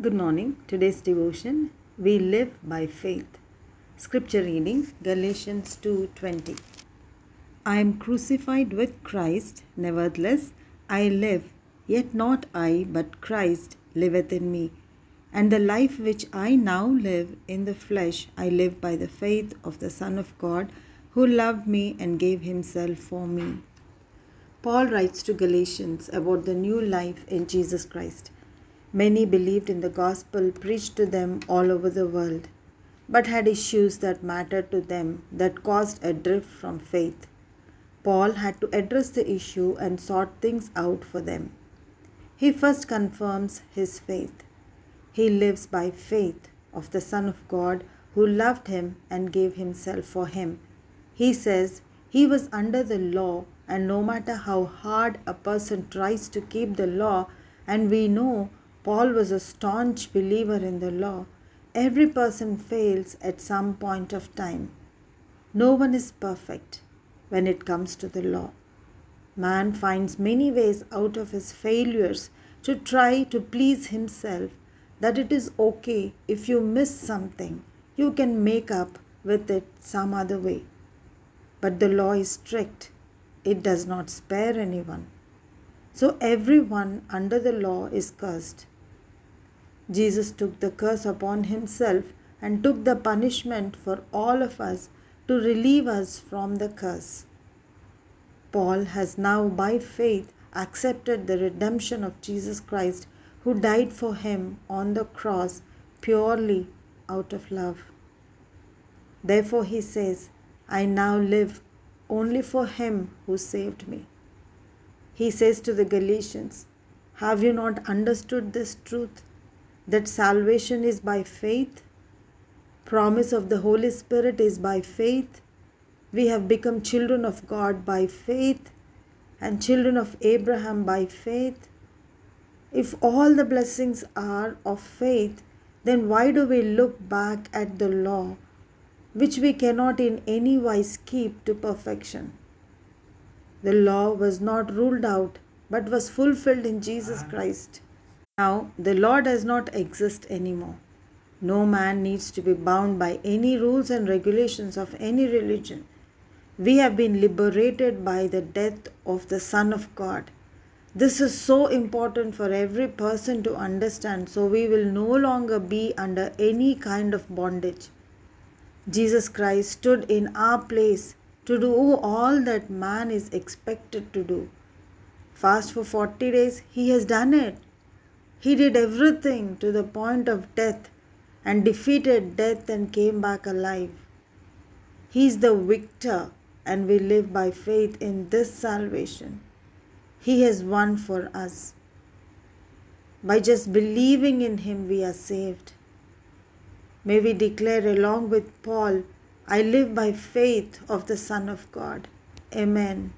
Good morning. Today's devotion We live by faith. Scripture reading Galatians 2:20. I am crucified with Christ, nevertheless I live, yet not I, but Christ liveth in me. And the life which I now live in the flesh, I live by the faith of the Son of God, who loved me and gave himself for me. Paul writes to Galatians about the new life in Jesus Christ. Many believed in the gospel preached to them all over the world, but had issues that mattered to them that caused a drift from faith. Paul had to address the issue and sort things out for them. He first confirms his faith. He lives by faith of the Son of God who loved him and gave himself for him. He says he was under the law, and no matter how hard a person tries to keep the law, and we know Paul was a staunch believer in the law. Every person fails at some point of time. No one is perfect when it comes to the law. Man finds many ways out of his failures to try to please himself that it is okay if you miss something, you can make up with it some other way. But the law is strict, it does not spare anyone. So everyone under the law is cursed. Jesus took the curse upon himself and took the punishment for all of us to relieve us from the curse. Paul has now, by faith, accepted the redemption of Jesus Christ, who died for him on the cross purely out of love. Therefore, he says, I now live only for him who saved me. He says to the Galatians, Have you not understood this truth? That salvation is by faith, promise of the Holy Spirit is by faith. We have become children of God by faith and children of Abraham by faith. If all the blessings are of faith, then why do we look back at the law, which we cannot in any wise keep to perfection? The law was not ruled out, but was fulfilled in Jesus Christ. Now, the law does not exist anymore. No man needs to be bound by any rules and regulations of any religion. We have been liberated by the death of the Son of God. This is so important for every person to understand, so we will no longer be under any kind of bondage. Jesus Christ stood in our place to do all that man is expected to do. Fast for 40 days, he has done it. He did everything to the point of death and defeated death and came back alive. He is the victor, and we live by faith in this salvation. He has won for us. By just believing in Him, we are saved. May we declare along with Paul, I live by faith of the Son of God. Amen.